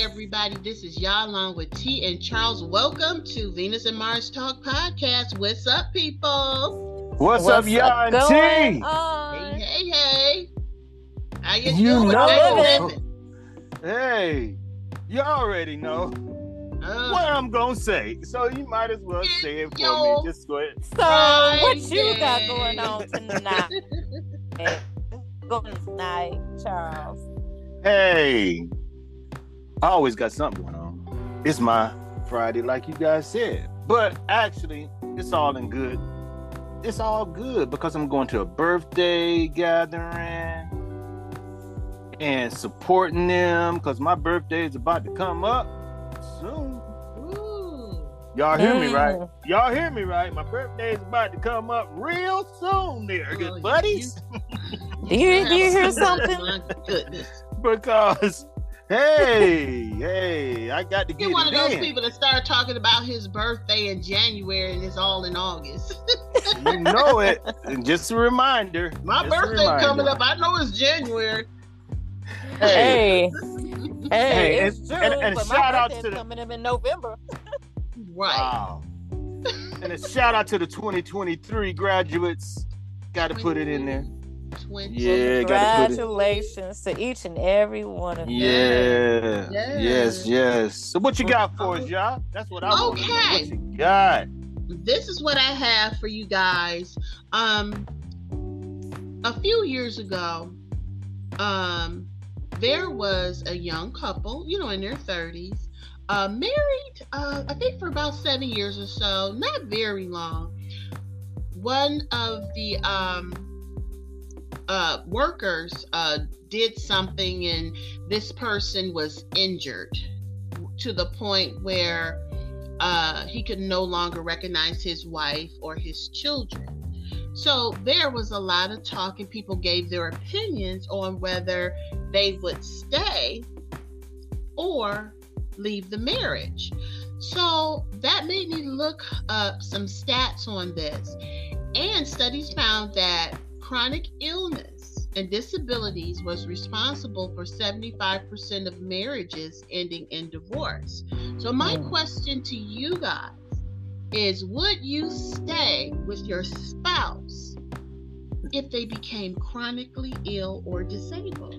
everybody. This is y'all along with T and Charles. Welcome to Venus and Mars Talk Podcast. What's up, people? What's, What's up, y'all? T? Hey, hey, hey. How you, you doing? Know. Hey, you already know uh, what I'm gonna say, so you might as well say it for yo. me. Just go ahead. So, right, what you got going on tonight? Good night, Charles. Hey, I always got something going on. It's my Friday, like you guys said. But actually, it's all in good. It's all good because I'm going to a birthday gathering and supporting them because my birthday is about to come up soon. Y'all hear me right? Mm. Y'all hear me right? My birthday is about to come up real soon there, oh, good buddies. do you, do you hear something? Because hey, hey, I got to get You're one of those in. people that start talking about his birthday in January and it's all in August. you know it. And just a reminder. My birthday coming up. I know it's January. Hey. Hey, hey it's and, June, and, and shout out to the, coming up in November. Right. Wow. and a shout out to the 2023 graduates. Got to put it in there. 20. Yeah, congratulations to each and every one of yeah. them. Yeah. Yes, yes. So what you got for us, y'all? That's what I want. Okay. What you got? This is what I have for you guys. Um a few years ago, um there was a young couple, you know, in their 30s, uh, married, uh, I think for about seven years or so, not very long. One of the um, uh, workers uh, did something, and this person was injured to the point where uh, he could no longer recognize his wife or his children. So there was a lot of talk, and people gave their opinions on whether they would stay or leave the marriage. So that made me look up some stats on this. And studies found that chronic illness and disabilities was responsible for 75% of marriages ending in divorce. So, my mm. question to you guys is Would you stay with your spouse if they became chronically ill or disabled?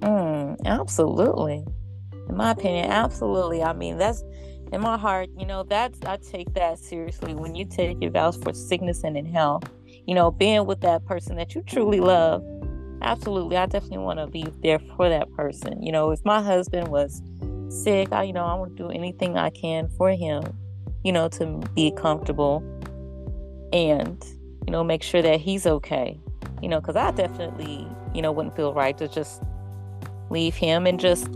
Mm, absolutely in my opinion absolutely i mean that's in my heart you know that's i take that seriously when you take your vows for sickness and in health you know being with that person that you truly love absolutely i definitely want to be there for that person you know if my husband was sick i you know i want to do anything i can for him you know to be comfortable and you know make sure that he's okay you know because i definitely you know wouldn't feel right to just leave him and just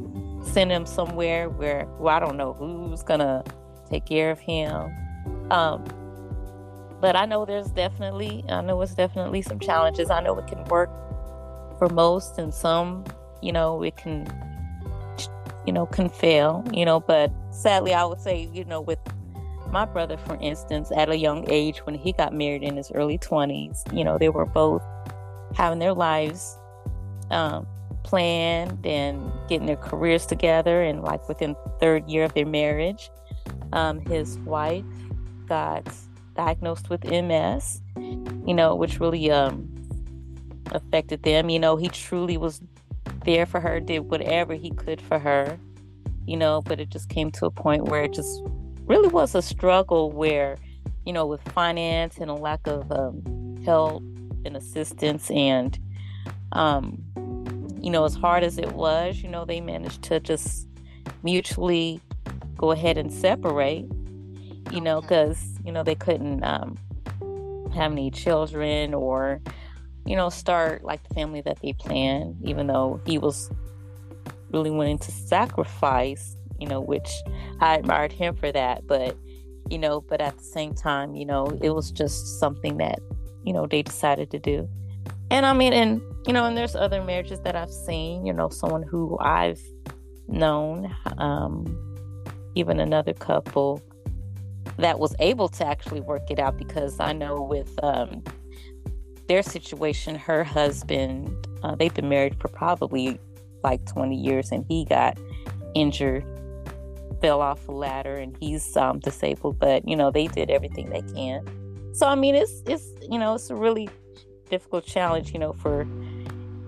send him somewhere where well, I don't know who's gonna take care of him. Um, but I know there's definitely I know it's definitely some challenges. I know it can work for most, and some you know it can you know can fail. You know, but sadly, I would say you know with my brother, for instance, at a young age when he got married in his early 20s, you know, they were both having their lives um, planned and getting their careers together. And like within third year of their marriage, um, his wife got diagnosed with MS, you know, which really um, affected them. You know, he truly was there for her, did whatever he could for her, you know, but it just came to a point where it just really was a struggle where, you know, with finance and a lack of um, help and assistance and um, you know, as hard as it was, you know, they managed to just mutually go ahead and separate, you know, because, you know, they couldn't um, have any children or, you know, start like the family that they planned, even though he was really willing to sacrifice, you know, which I admired him for that. But, you know, but at the same time, you know, it was just something that, you know, they decided to do. And I mean, and you know, and there's other marriages that I've seen, you know, someone who I've known, um, even another couple that was able to actually work it out because I know with um, their situation, her husband, uh, they've been married for probably like 20 years and he got injured, fell off a ladder, and he's um, disabled. But you know, they did everything they can. So I mean, it's it's you know, it's a really difficult challenge, you know, for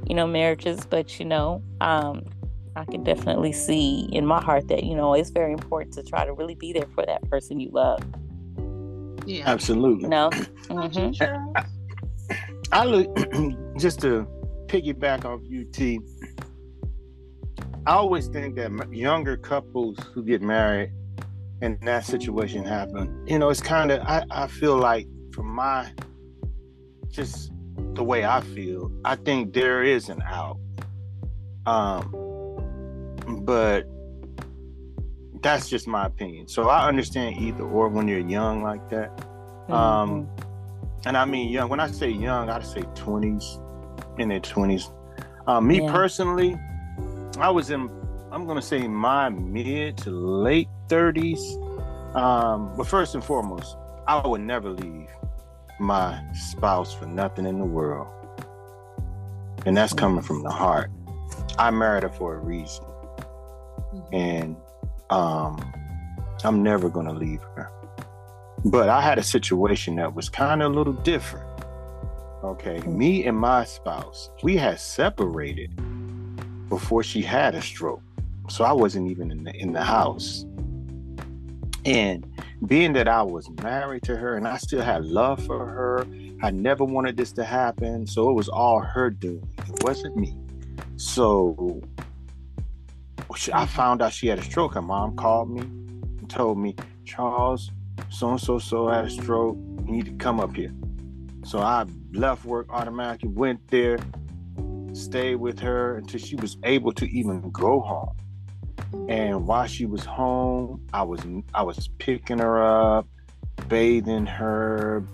you know marriages. But you know, um, I can definitely see in my heart that you know it's very important to try to really be there for that person you love. Yeah. Absolutely. You know. Don't you, Mhm. Charles? I look just to piggyback off UT. I always think that younger couples who get married and that situation happen, you know, it's kind of I, I feel like from my just the way I feel, I think there is an out. Um but that's just my opinion. So I understand either or when you're young like that. Um, and I mean young. When I say young, I say twenties, in their twenties. Um, me Yeah. personally, I was in. I'm gonna say my mid to late thirties. Um, but first and foremost, I would never leave my spouse for nothing in the world, and that's coming from the heart. I married her for a reason, Mhm. and um, I'm never gonna leave her. But I had a situation that was kind of a little different. Okay, me and my spouse, we had separated before she had a stroke, so I wasn't even in the in the house. And being that I was married to her and I still had love for her, I never wanted this to happen. So it was all her doing. It wasn't me. So she- I found out she had a stroke. Her mom called me and told me, Charles, so and so so had a stroke. You need to come up here. So I left work automatically, went there, stayed with her until she was able to even go home. And while she was home, I was I was picking her up, bathing her,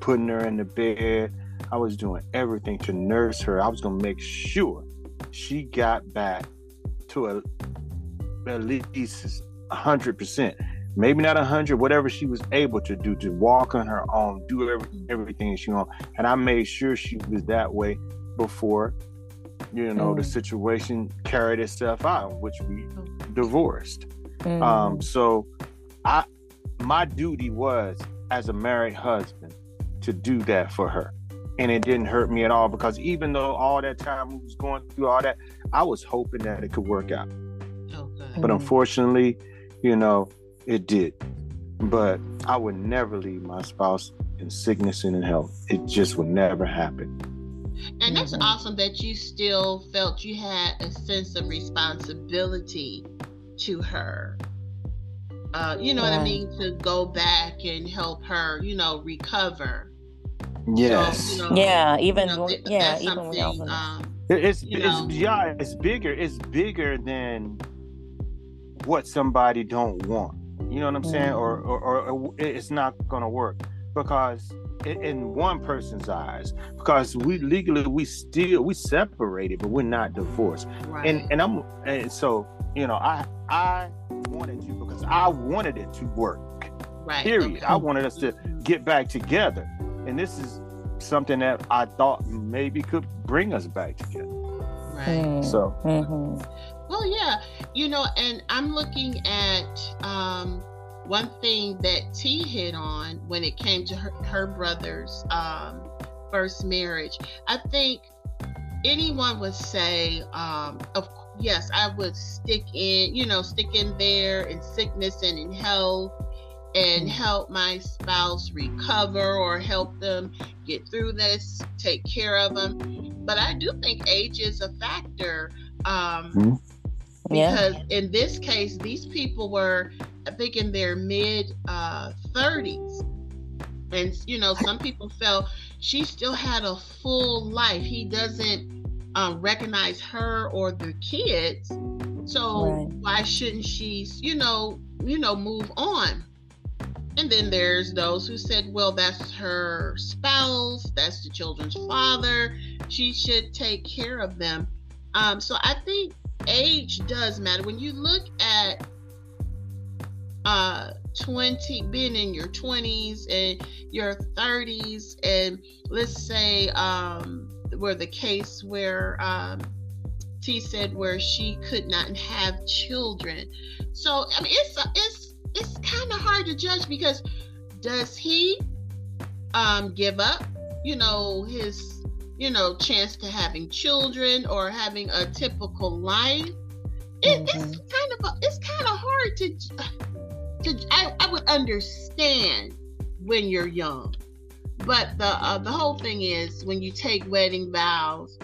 putting her in the bed. I was doing everything to nurse her. I was gonna make sure she got back to a, at least hundred percent. Maybe not a hundred, whatever she was able to do to walk on her own, do every, everything she on. And I made sure she was that way before, you know, the Mm. situation carried itself out, which we divorced. Mhm. Um, so I my duty was as a married husband to do that for her. And it didn't hurt me at all because even though all that time we was going through all that, I was hoping that it could work out. Oh. But Mhm. unfortunately, you know, it did. But I would never leave my spouse in sickness and in health. It just would never happen. And that's Mhm. awesome that you still felt you had a sense of responsibility to her. Uh, you know what I mean? To go back and help her, you know, recover. Yes. So, you know, yeah, even you know, yeah, even when y'all Um, It- It's you it's know. yeah, it's bigger. It's bigger than what somebody don't want. You know what I'm saying? Mhm. Or, or or it's not gonna work because in, in one person's eyes, because we legally we still we separated, but we're not divorced. right. And and I'm and so you know I I wanted you because I wanted it to work. right. Period. okay. I wanted us to get back together, and this is something that I thought maybe could bring us back together. Right. Mm. So. Mhm. Well, yeah, you know, and I'm looking at um, one thing that T hit on when it came to her, her brother's um, first marriage. I think anyone would say, um, of yes, I would stick in, you know, stick in there in sickness and in health and Mhm. help my spouse recover or help them get through this, take care of them. But I do think age is a factor. Um, Mhm. Yeah. because in this case, these people were, I think, in their mid uh, 30s. And, you know, some people felt she still had a full life. He doesn't um, recognize her or the kids. So Right. why shouldn't she, you know, you know, move on? And then there's those who said, well, that's her spouse, that's the children's father. She should take care of them. Um, so I think age does matter. When you look at uh 20 being in your 20s and your 30s and let's say um where the case where um T said where she could not have children. So I mean, it's it's it's kind of hard to judge because does he um give up, you know, his you know chance to having children or having a typical life? It, mm-hmm. It's kind of a, it's kind of hard to to I, I would understand when you're young, but the uh, the whole thing is when you take wedding vows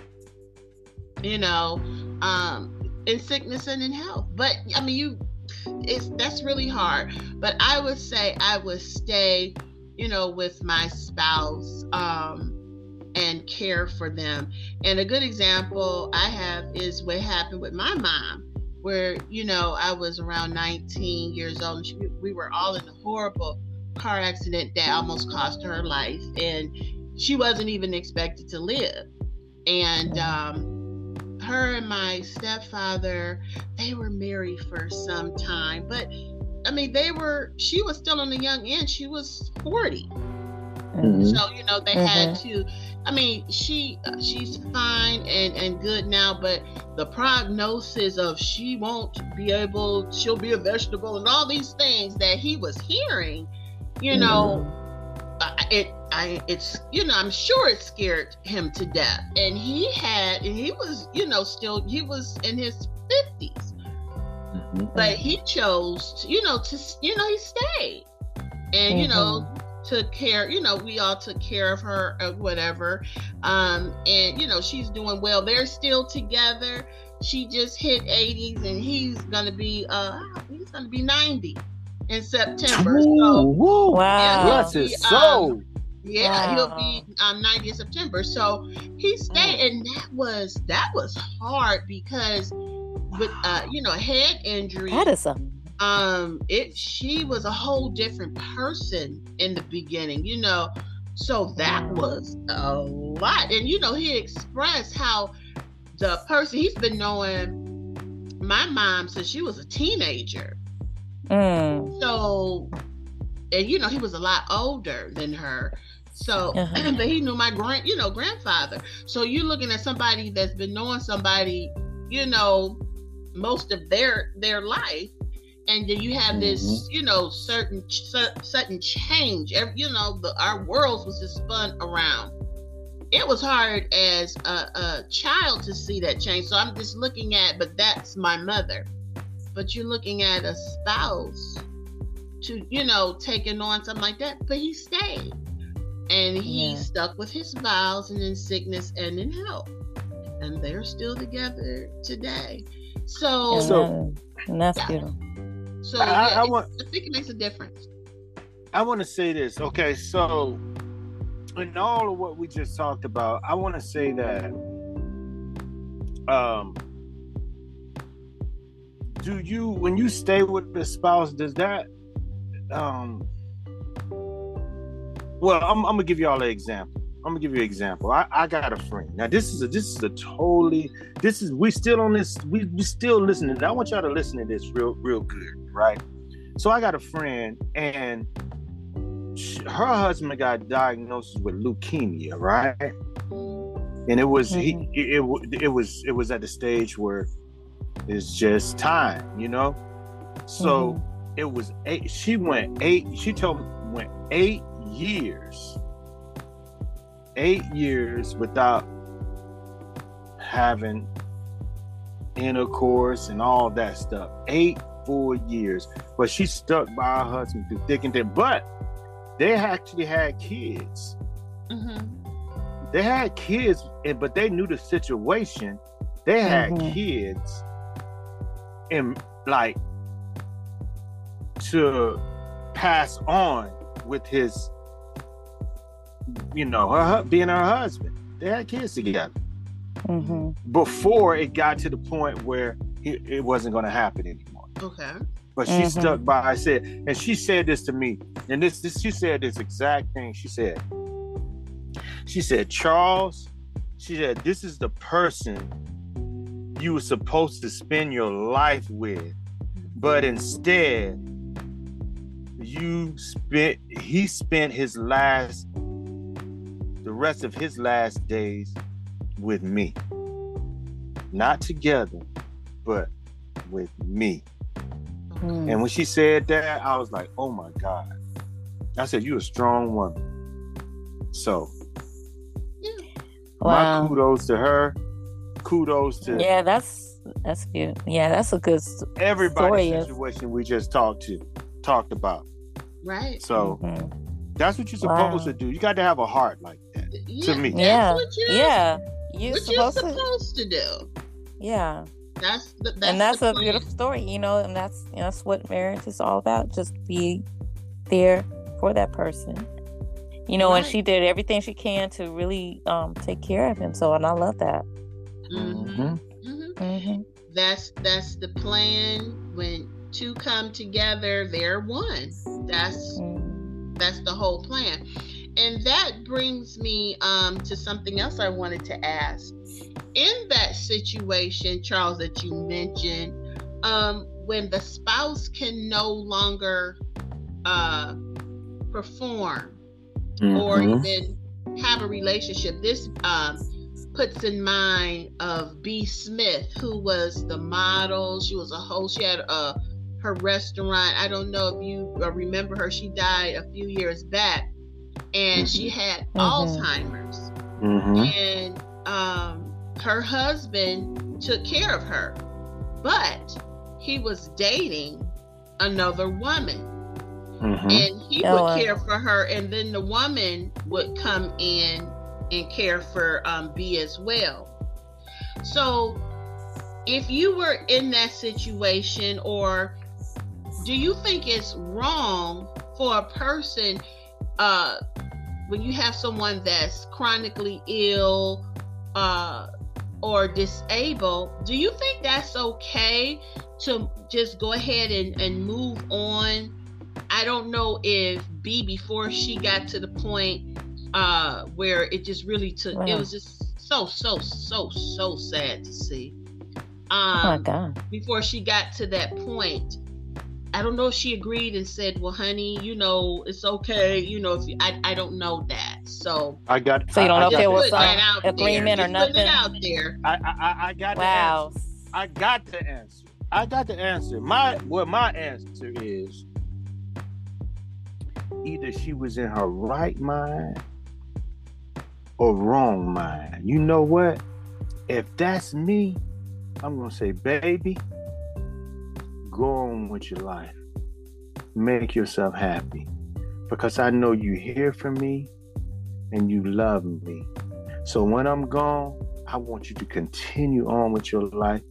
you know, um, in sickness and in health. But I mean, you, it's that's really hard. But I would say I would stay, you know, with my spouse um, and care for them. And a good example I have is what happened with my mom. Where you know I was around 19 years old, and she, we were all in a horrible car accident that almost cost her life, and she wasn't even expected to live. And um, her and my stepfather, they were married for some time, but I mean, they were, she was still on the young end. She was 40. Mm-hmm. So, you know, they mm-hmm. had to, I mean, she, she's fine and, and good now, but the prognosis of she won't be able, she'll be a vegetable and all these things that he was hearing, you mm-hmm. know, it I it's you know I'm sure it scared him to death and he had and he was you know still he was in his 50s mm-hmm. but he chose you know to you know he stayed and mm-hmm. you know mm-hmm. took care you know we all took care of her or whatever um and you know she's doing well they're still together she just hit 80s and he's gonna be uh he's gonna be 90 in September. Ooh, so, wow. Yeah, Bless his soul. Um, yeah, wow. he'll be um 90 in September. So he stayed, mm. and that was that was hard because with uh you know head injury. That is a um it she was a whole different person in the beginning, you know. So that was a lot. And you know, he expressed how the person he's been knowing my mom since she was a teenager. Mm. So, and you know, he was a lot older than her. So, uh-huh. but he knew my grand, you know, grandfather. So you're looking at somebody that's been knowing somebody, you know, most of their their life, and then you have this, mm-hmm. you know, certain certain change. Every, you know, the our worlds was just spun around. It was hard as a, a child to see that change. So I'm just looking at, but that's my mother but you're looking at a spouse to, you know, taking on something like that. But he stayed. And he yeah. stuck with his vows and in sickness and in health. And they're still together today. So, so and that's yeah. beautiful. So I, yeah, I, want, I think it makes a difference. I want to say this. Okay, so in all of what we just talked about, I want to say that um do you when you stay with the spouse does that um well i'm, I'm gonna give you all an example i'm gonna give you an example I, I got a friend now this is a this is a totally this is we still on this we, we still listening i want y'all to listen to this real real good right so i got a friend and she, her husband got diagnosed with leukemia right and it was mm-hmm. he it, it, it was it was at the stage where it's just time, you know? So mm-hmm. it was eight, she went eight, she told me went eight years, eight years without having intercourse and all that stuff. Eight full years. But she stuck by her husband through thick and thin. But they actually had kids. Mm-hmm. They had kids, but they knew the situation. They had mm-hmm. kids and like to pass on with his you know her being her husband. They had kids together. Mm-hmm. before it got to the point where it, it wasn't going to happen anymore. Okay. But she mm-hmm. stuck by i said and she said this to me and this, this she said this exact thing she said. She said charles she said this is the person you were supposed to spend your life with, but instead you spent he spent his last the rest of his last days with me. not together, but with me. Mm. And when she said that, I was like, oh my God. I said, You're a strong woman. So Wow. my kudos to her. Kudos to Yeah, that's that's good. Yeah, that's a good. everybody everybody's story of- situation we just talked to talked about. Right. So Mhm. that's what you're Wow. supposed to do. You got to have a heart like that. Yeah, me. That's Yeah, what you're, yeah. You what you're supposed to. to do. Yeah, That's the, that's and that's the a plan. beautiful story, you know, and that's that's what marriage is all about. Just be there for that person, you know. And she did everything she can to really um take care of him. So, and I love that. Mhm. Mhm. Mhm. hmm That's that's the plan. When two come together, they're one. That's Mm-hmm. that's the whole plan. And that brings me um, to something else I wanted to ask. In that situation, Charles, that you mentioned, um, when the spouse can no longer uh, perform or Mhm. even have a relationship. This um, puts in mind of B. Smith, who was the model. She was a host. She had uh, her restaurant. I don't know if you uh, remember her. She died a few years back, and she had Mhm. Alzheimer's. Mhm. And um, her husband took care of her, but he was dating another woman Mhm. and he Oh, would care for her and then the woman would come in and care for um, b as well so if you were in that situation or do you think it's wrong for a person uh, when you have someone that's chronically ill uh, or disabled do you think that's okay to just go ahead and, and move on I don't know if B before she got to the point uh where it just really took it was just so so so so sad to see. oh my Um God. before she got to that point. I don't know if she agreed and said, "Well, honey, you know, it's okay. You know, if you, I, I don't know that." So I got. So you don't I, know I if got there was put some that out there. or Just putting nothing? it out there. I, I, I- I got the Wow. answer. I got the answer. I got the answer. My what my answer is either she was in her right mind or wrong mind. You know what? If that's me, I'm gonna say, baby, go on with your life. Make yourself happy. Because I know you hear from me and you love me. So when I'm gone, I want you to continue on with your life.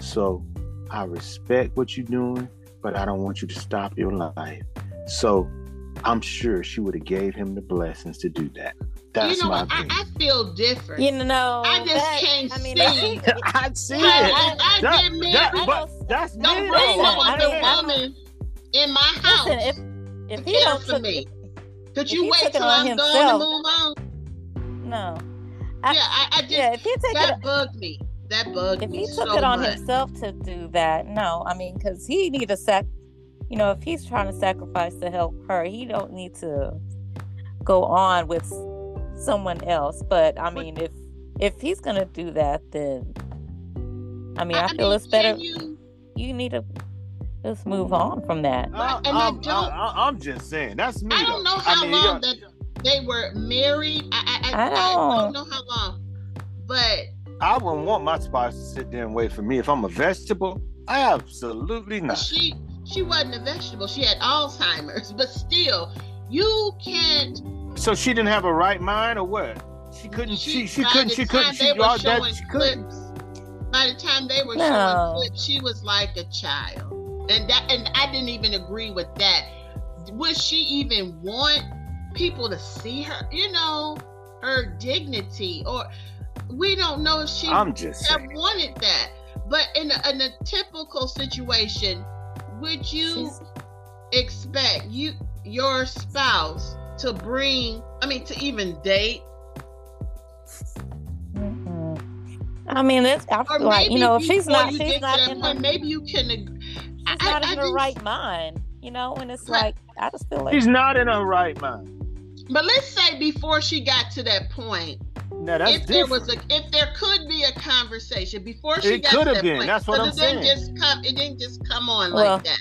So I respect what you're doing, but I don't want you to stop your life. So I'm sure she would have gave him the blessings to do that. That's you know what? I. I feel different. You know, I just that- can't I mean, see. I I see I, it. I, I That- get married. that- I but know- that's don't though. bring no Listen, other mean, woman in my house. Listen, if if he care don't for me. Could you wait till I'm gone to move on? no, I- yeah, I, I just yeah, if he take that it, bugged me. That bugged if me he took so it on much. himself to do that, no, I mean, because he need to sac, you know, if he's trying to sacrifice to help her, he don't need to go on with someone else. But I mean, if if he's gonna do that, then I mean, I, feel mean, it's better. You, You need to just move on from that. I, And I I'm, don't- I, am just saying. That's me. I don't though. know how mean, long that they were married. I I, I, I I don't don't- know how long, but I wouldn't want my spouse to sit there and wait for me. If I'm a vegetable, absolutely not. she she wasn't a vegetable. She had Alzheimer's, but still, you can't. So she didn't have a right mind, or what? She couldn't. She she, by couldn't. She couldn't. She they were all that. showing She couldn't. clips. By the time they were No. showing clips, she was like a child, and that and I didn't even agree with that. Would she even want people to see her? You know, her dignity, or we don't know if she I'm just have saying. wanted that. But in a, in a typical situation, would you She's- expect you your spouse to bring? I mean, to even date, Mm-mm. I mean, it's I feel like you know, if she's not, you she's not to that in point, her, maybe you can. ag- she's I- not I in her just- right mind, you know. And it's Right. like I just feel like She's not in her right mind. But let's say before she got to that point, Now that's if there different. was a if there could be a conversation before she It got to could have that been. point, That's what 'cause I'm it saying. Didn't just come, it didn't just come on Well- like that.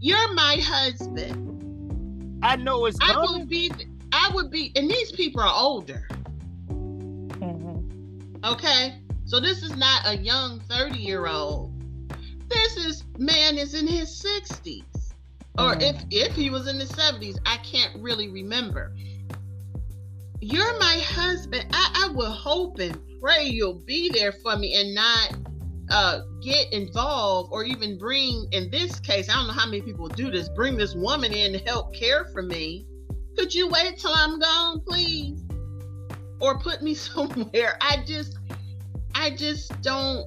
You're my husband. I know it's I would be. I would be, and these people are older. Mhm. Okay, so this is not a young thirty year old. This is man is in his sixties, or Mhm. if if he was in his seventies, I can't really remember. You're my husband. I, I will hope and pray you'll be there for me and not uh, get involved or even bring. In this case, I don't know how many people do this. Bring this woman in to help care for me. Could you wait till I'm gone, please? or put me somewhere. I just, I just don't.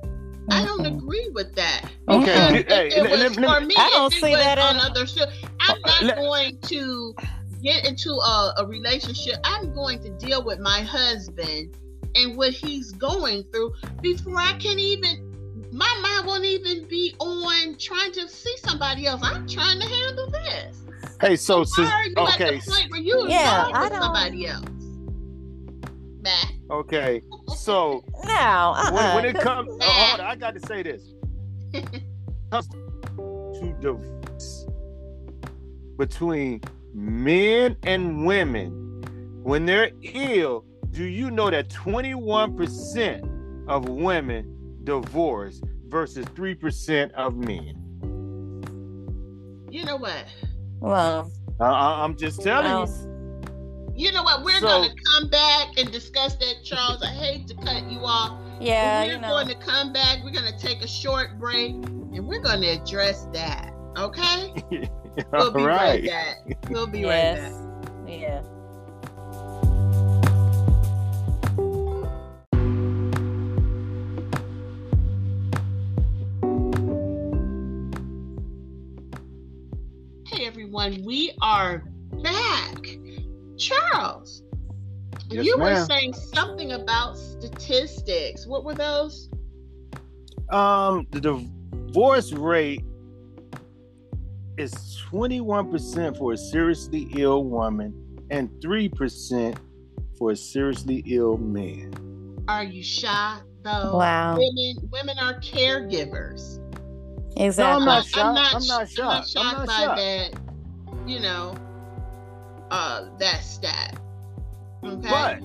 I don't Mhm. agree with that. Okay, hey, if it was let- for me, I don't see that on other show, I'm Uh, not let- going to get into a, a relationship. I'm going to deal with my husband and what he's going through before I can even. My mind won't even be on trying to see somebody else. I'm trying to handle this. Hey, so Why sis, you okay, at the point where you Yeah, involved I with don't- somebody else? Bah. okay. So now uh-uh. when, when it 'cause- comes, oh, hold on, I got to say this. comes to divorce between men and women, when they're ill, do you know that 21% of women divorce versus 3% of men? You know what? well, I, I, I'm just telling I'll- you. You know what? We're So- going to come back and discuss that, Charles. I hate to cut you off. yeah, we're you know. going to come back. We're going to take a short break and we're going to address that. Okay? We'll be right right. back. We'll be right back. Yeah. Hey, everyone. We are back. Charles, Yes, you were ma'am. saying something about statistics. What were those? Um, the divorce rate is 21% for a seriously ill woman and 3% for a seriously ill man. Are you shocked, though? Wow. Women, women are caregivers. Exactly. not I'm shocked. not, I'm not sh- I'm not shocked. I'm shocked by shocked. that. You know, uh, that stat. Okay. But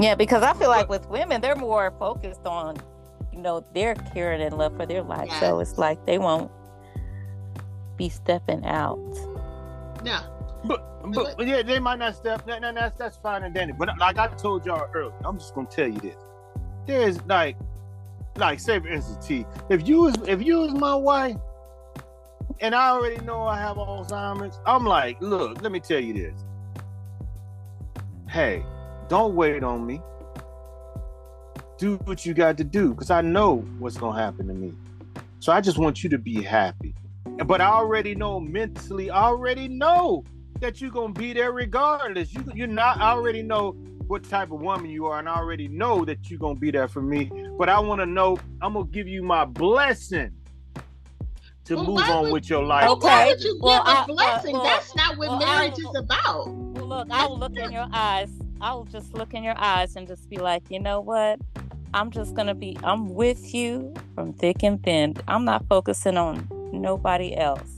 Yeah, because I feel like with women, they're more focused on, you know, their caring and love for their life. So it's like they won't be stepping out. no. but, but, but yeah, they might not step. No, no, that's that's fine and dandy. But like I told y'all earlier, I'm just gonna tell you this. There's like, like say for instance, T. If you was if you was my wife, and I already know I have Alzheimer's, I'm like, look, let me tell you this. Hey, don't wait on me. Do what you got to do, because I know what's gonna happen to me. So I just want you to be happy. But I already know mentally, I already know that you're gonna be there regardless. You you're not I already know what type of woman you are, and I already know that you're gonna be there for me. But I wanna know, I'm gonna give you my blessing to Well, move on would- with your life. Okay. why would you give Well, a I- uh, blessing? well, That's not what well, marriage I- is about. Well, look, I'll look in your eyes. I'll just look in your eyes and just be like, you know what? I'm just gonna be. I'm with you from thick and thin. I'm not focusing on nobody else.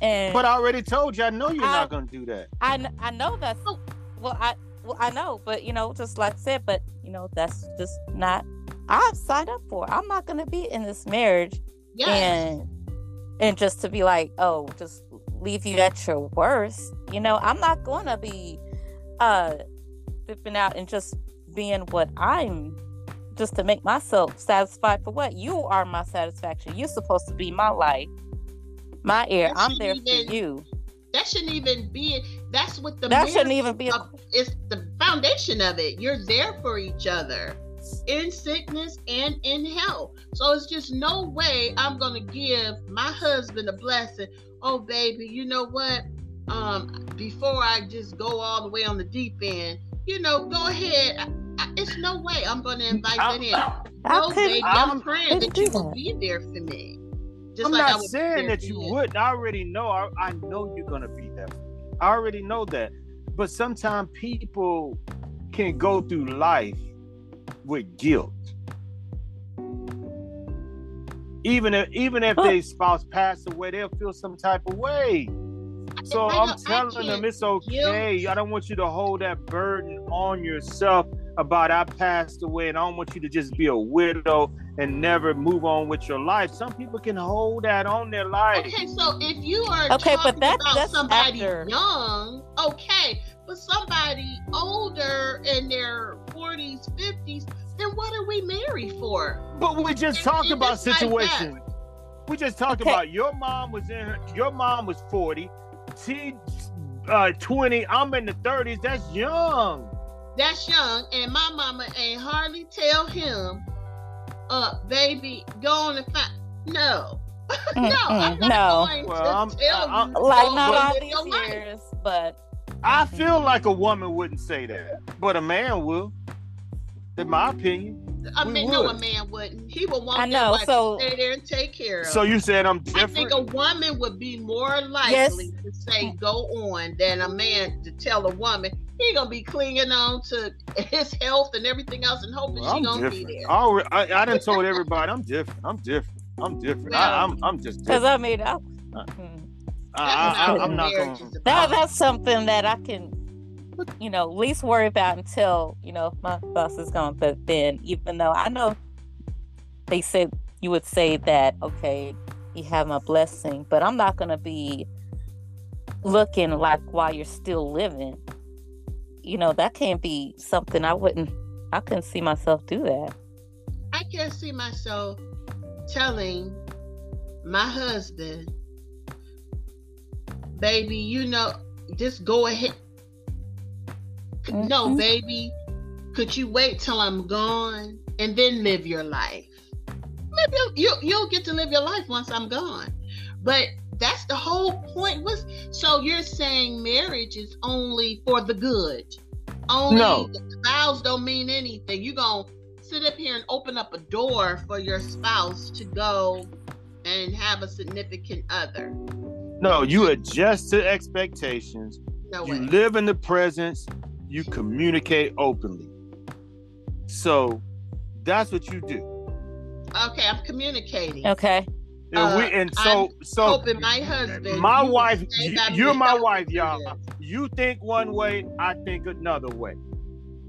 And But I already told you, I know you're I- not gonna do that. I I know that's well I well I know, but you know, just like I said, but you know, that's just not I've signed up for. I'm not gonna be in this marriage Yes. and and just to be like, oh, just leave you at your worst. You know, I'm not gonna be uh flipping out and just being what I'm just to make myself satisfied for what you are my satisfaction. You're supposed to be my life, my ear. That I'm there shouldn't for you. that shouldn't even be. That's what the That shouldn't even be a of- it's the foundation of it. You're there for each other in sickness and in health. So it's just no way I'm gonna give my husband a blessing. Oh baby, you know what? Um, before I just go all the way on the deep end, you know, go ahead. I, I, it's no way I'm gonna invite that in. I No, couldn't- baby, I'm, I'm- praying that you do will that. be there for me. Just I'm like I not would saying that you would. I already know. I, I know you're gonna be there. I already know that. But sometimes people can go through life with guilt. Even if even if Huh. their spouse passed away, they'll feel some type of way. So I I'm telling them it's okay. I don't want you to hold that burden on yourself about I passed away, and I don't want you to just be a widow and never move on with your life. Some people can hold that on their life. Okay, so if you are Okay, but talking that- about that's somebody after. young, okay, but somebody older in their 40s, 50s, then what are we married for? But we just It- talked it about is like situations. we just talked Okay. about your mom was in her, your mom was 40, she uh 20, I'm in the 30s. That's young. That's young, and my mama ain't hardly tell him, uh, baby, go on and find. No, no, I'm not no. going Well, to I'm- tell I- you. Like go not live all your these life. years, but I feel like a woman wouldn't say that, but a man will. In my opinion. I We mean, no, a man wouldn't. He would want I know, so- to stay there and take care of. So you said I'm different. I think a woman would be more likely Yes. to say go on than a man to tell a woman he gonna be clinging on to his health and everything else and hoping Well, she I'm gonna different. be there. I, alre- I, I done told everybody I'm different. I'm different. I'm different. I, I'm I'm just because different. I mean, I, Uh, mm. I, I, I, I'm not going. that that's something that I can, you know, least worry about until you know my boss is gone. But then, even though I know they said you would say that, okay, you have my blessing, but I'm not gonna be looking like while you're still living. You know, that can't be something I wouldn't. I couldn't see myself do that. I can't see myself telling my husband, baby, you know, just go ahead. No, Mhm. baby, could you wait till I'm gone and then live your life? Maybe you'll, you'll, you'll get to live your life once I'm gone. But that's the whole point. Was so you're saying marriage is only for the good? Only No. the vows don't mean anything. You're gonna sit up here and open up a door for your spouse to go and have a significant other. No, you adjust to expectations. No You way. live in the presence. You communicate openly. So that's what you do. Okay, I'm communicating. Okay. And we Uh, and so so Hoping my husband. my wife, you, you're my wife, y'all. this. you think one way, I think another way.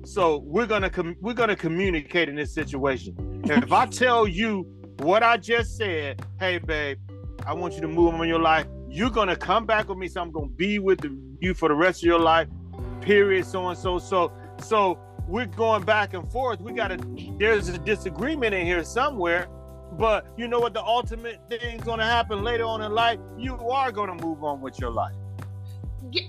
So we're gonna com- we're gonna communicate in this situation. if I tell you what I just said, hey babe, I want you to move on in your life. You're gonna come back with me, so I'm gonna be with you for the rest of your life. Period. So and so. So so we're going back and forth. We gotta. There's a disagreement in here somewhere. But you know what? The ultimate thing's gonna happen later on in life. You are gonna move on with your life.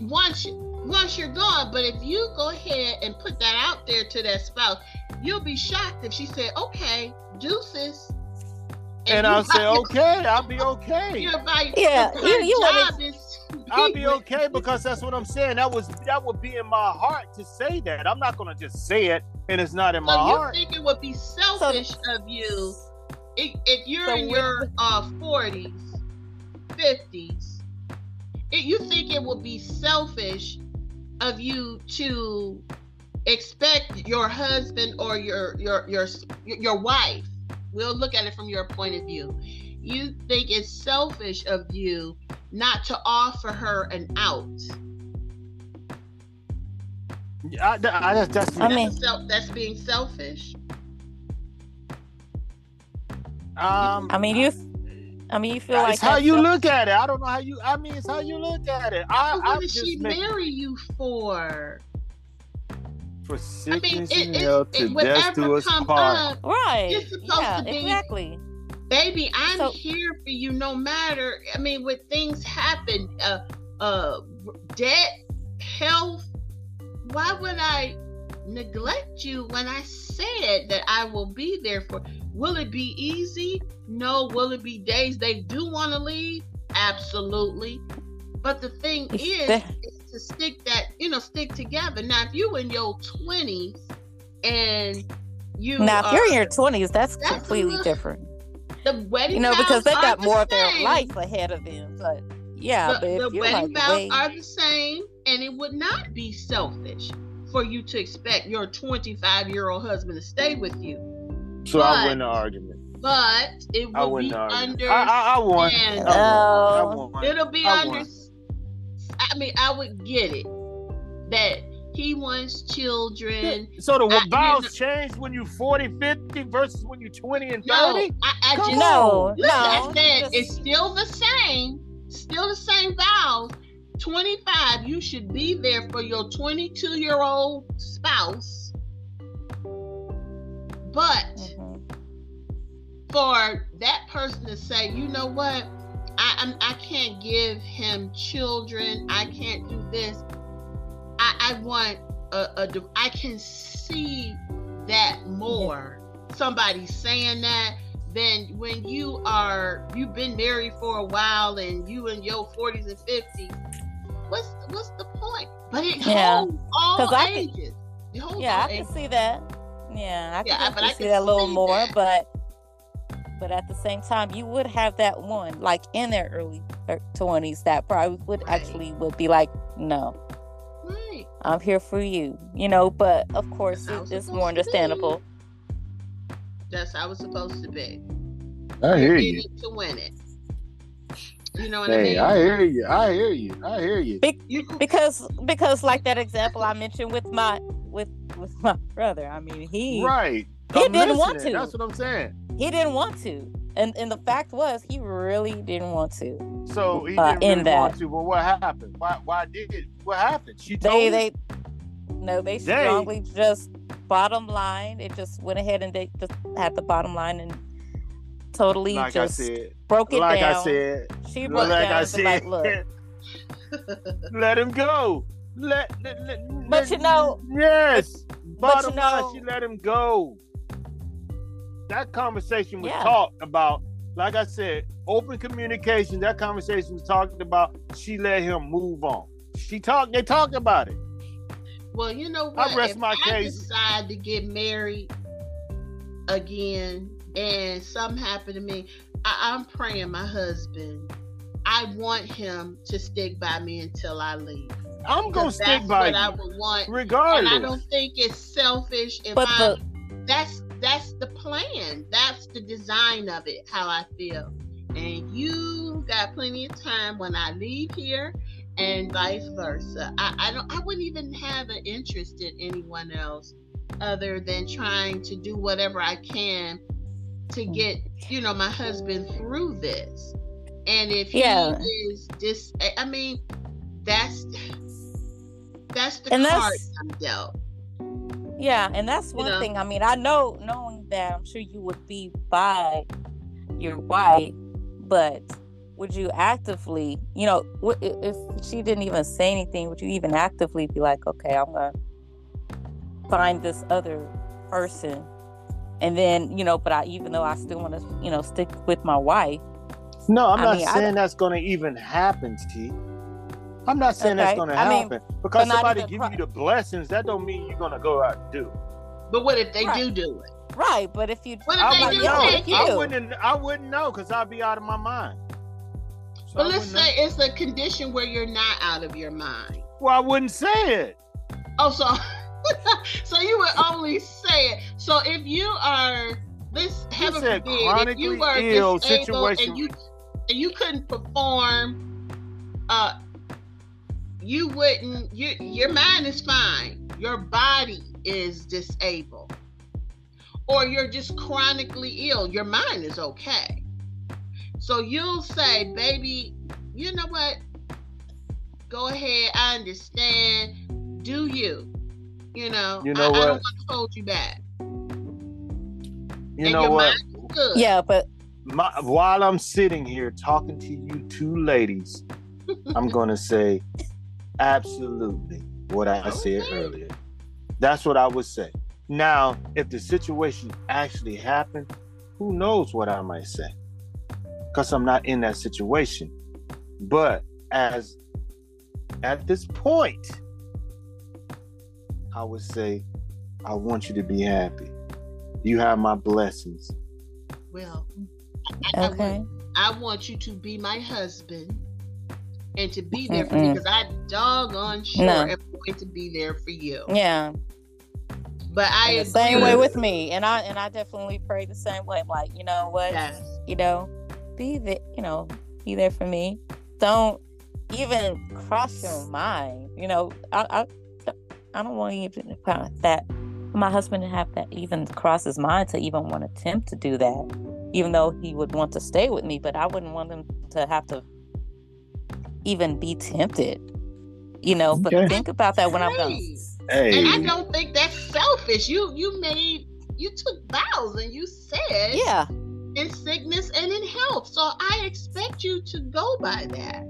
Once once you're gone, but if you go ahead and put that out there to that spouse, you'll be shocked if she said, "Okay, deuces," And you I'll say, your- okay, I'll be okay. you're by- Yeah, you- you job is to I'll be okay because that's what I'm saying. That was that would be in my heart to say that. I'm not gonna just say it and it's not in my So you heart. think it would be selfish of you if, if you're So in with your uh, 40s, 50s? It, you think it would be selfish of you to expect your husband or your your your your wife? We'll look at it from your point of view. You think it's selfish of you not to offer her an out. I, I, that's, that's I mean- That's, that's being selfish. um, I mean, you. I mean, you feel like it's how you so- look at it. I don't know how you. I mean, it's how you look at it. I, what I'm did just she making marry you for? For I sickness mean, and it, health it, to death do whatever us part. up, Right. You're supposed Yeah, to be- exactly. baby, I'm So- here for you no matter. I mean, when things happen, uh, uh, debt, health, why would I neglect you when I said that I will be there for? Will it be easy? No. Will it be days they do want to leave? Absolutely. But the thing It's is, the- is to stick that, you know, stick together. Now, if you in your twenties and you Now, if you're in your twenties, that's That's completely little- different. the wedding You know, because they are got the more of their life ahead of them. But yeah, the, but the you're wedding like vows way, are the same, and it would not be selfish. for you to expect your 25 year old husband to stay with you. So But- I win the argument. But it will win be under. I, I, I won. I won. I Oh. won. It'll be I under. won. I mean, I would get it that he wants children. So the I- vows change when you 40, 50 versus when you 20 and 30? No, I, I Come just No, listen. I no. said just- it's still the same, still the same vows. 25, you should be there for your 22 year old spouse. But Mhm. for that person to say, you know what, I I'm, I can't give him children. I can't do this. I I want a, a I can see that more. Somebody saying that than when you are you've been married for a while and you in your 40s and 50s. What's what's the point? But it Yeah. holds all I can- ages. Yeah, I can see that. Yeah, I can Yeah, definitely I see can that a little see more, that. but but at the same time, you would have that one like in their early twenties that probably would Right. actually would be like, no, Right. I'm here for you, you know. But of course, it, it's it's more understandable. That's how it's supposed to be. I hear in you. it to win it. You know what I mean? I hear you. I hear you. I hear you. You- Because because like that example I mentioned with my with with my brother. I mean, he Right. He I'm didn't want to. That's what I'm saying. He didn't want to, and and the fact was he really didn't want to. So he Uh, didn't in really that. want to. Well, what happened? Why? Why did it? What happened? She told They they no they They- strongly just bottom line. It just went ahead and they just had the bottom line and totally like just said. broke it Like down. Like I said. she broke Like down I be like, look, let him go. Let, let, let But let- you know- yes. Bottom you line, she let him go. That conversation was Yeah. talked about. Like I said, open communication. That conversation was talked about. She let him move on. She talked. They talked about it. well, you know what? rest if my I case. decide to get married again and something happened to me, I, I'm praying my husband. I want him to stick by me until I leave. I'm gonna Because stick by what I would want. regardless. And I don't think it's selfish if But I the that's that's the plan. That's the design of it, how I feel. And you got plenty of time when I leave here and vice versa. I, I don't I wouldn't even have an interest in anyone else other than trying to do whatever I can to get, you know, my husband through this. And if Yeah. he is just I mean, that's that's the And card that's- I'm dealt. Yeah, and that's one know? thing. I mean, I know knowing that I'm sure you would be by your wife, but would you actively, you know, if she didn't even say anything, would you even actively be like, okay, I'm gonna find this other person, and then you know, but I even though I still want to, you know, stick with my wife. No, I'm I not mean, saying that's going to even happen, T. I'm not saying that's going to I mean, happen because but not somebody give pro- you the blessings. That don't mean you're going to go out and do. it. But what if they Right. do do it? Right, but if you, What if I they wouldn't do know. take you. I wouldn't. I wouldn't know because I'd be out of my mind. So But I let's wouldn't say it's a condition where you're not out of your mind. Well, I wouldn't say it. Oh, so so you would only say it. So if you are this heaven said forbid, if chronically you were ill disabled situation. and you and you couldn't perform, uh, you wouldn't. You, your mind is fine. Your body is disabled, or you're just chronically ill. Your mind is okay. So you'll say, "Baby, you know what? Go ahead. I understand. Do you? You know. You know I, I don't want to hold you back. You And know what? Good. yeah, but My, while I'm sitting here talking to you two ladies, I'm going to say absolutely what I said earlier. That's what I would say. Now, if the situation actually happened, who knows what I might say? Because I'm not in that situation. But as at this point, I would say, I want you to be happy. You have my blessings. Well, I, I, okay. I want you to be my husband and to be there for me Mm-mm. because I doggone sure No. am going to be there for you. Yeah. But I the same way with me. And I and I definitely pray the same way. I'm like, you know what? Yes. You know, be there, you know, be there for me. Don't even cross your mind. You know, I I, I don't want even that my husband to have that even cross his mind to even want to attempt to do that. Even though he would want to stay with me, but I wouldn't want him to have to even be tempted. You know, but Okay. think about that when I'm Right. going. Hey, And I don't think that's selfish. You you made you took vows and you said Yeah. in sickness and in health. So I expect you to go by that.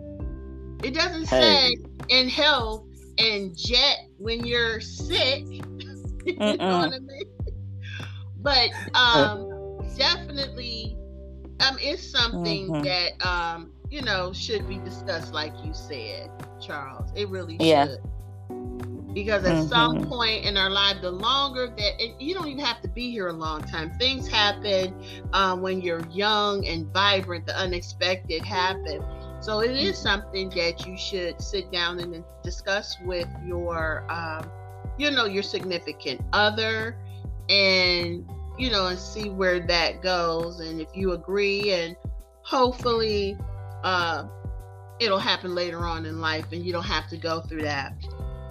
It doesn't Hey. say in health and jet when you're sick. you know what I mean? But um definitely um it's something Mhm. that um you know should be discussed like you said, Charles. It really Yeah. should. Because at some Mhm. point in our life, the longer that you don't even have to be here a long time. Things happen um, when you're young and vibrant. The unexpected happen. So it is something that you should sit down and discuss with your, um, you know, your significant other, and you know, and see where that goes. And if you agree, and hopefully, uh, it'll happen later on in life, and you don't have to go through that.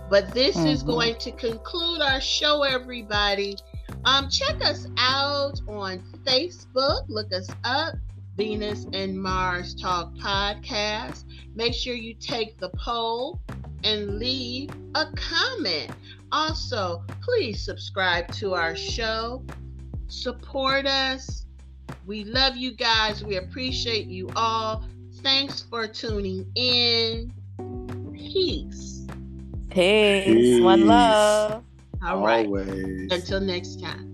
But this is Mhm. going to conclude our show, everybody. Um, check us out on Facebook. Look us up, Venus and Mars Talk Podcast. Make sure you take the poll and leave a comment. Also, please subscribe to our show. Support us. We love you guys. We appreciate you all. Thanks for tuning in. Peace. Peace. One love. All right. always. Until next time.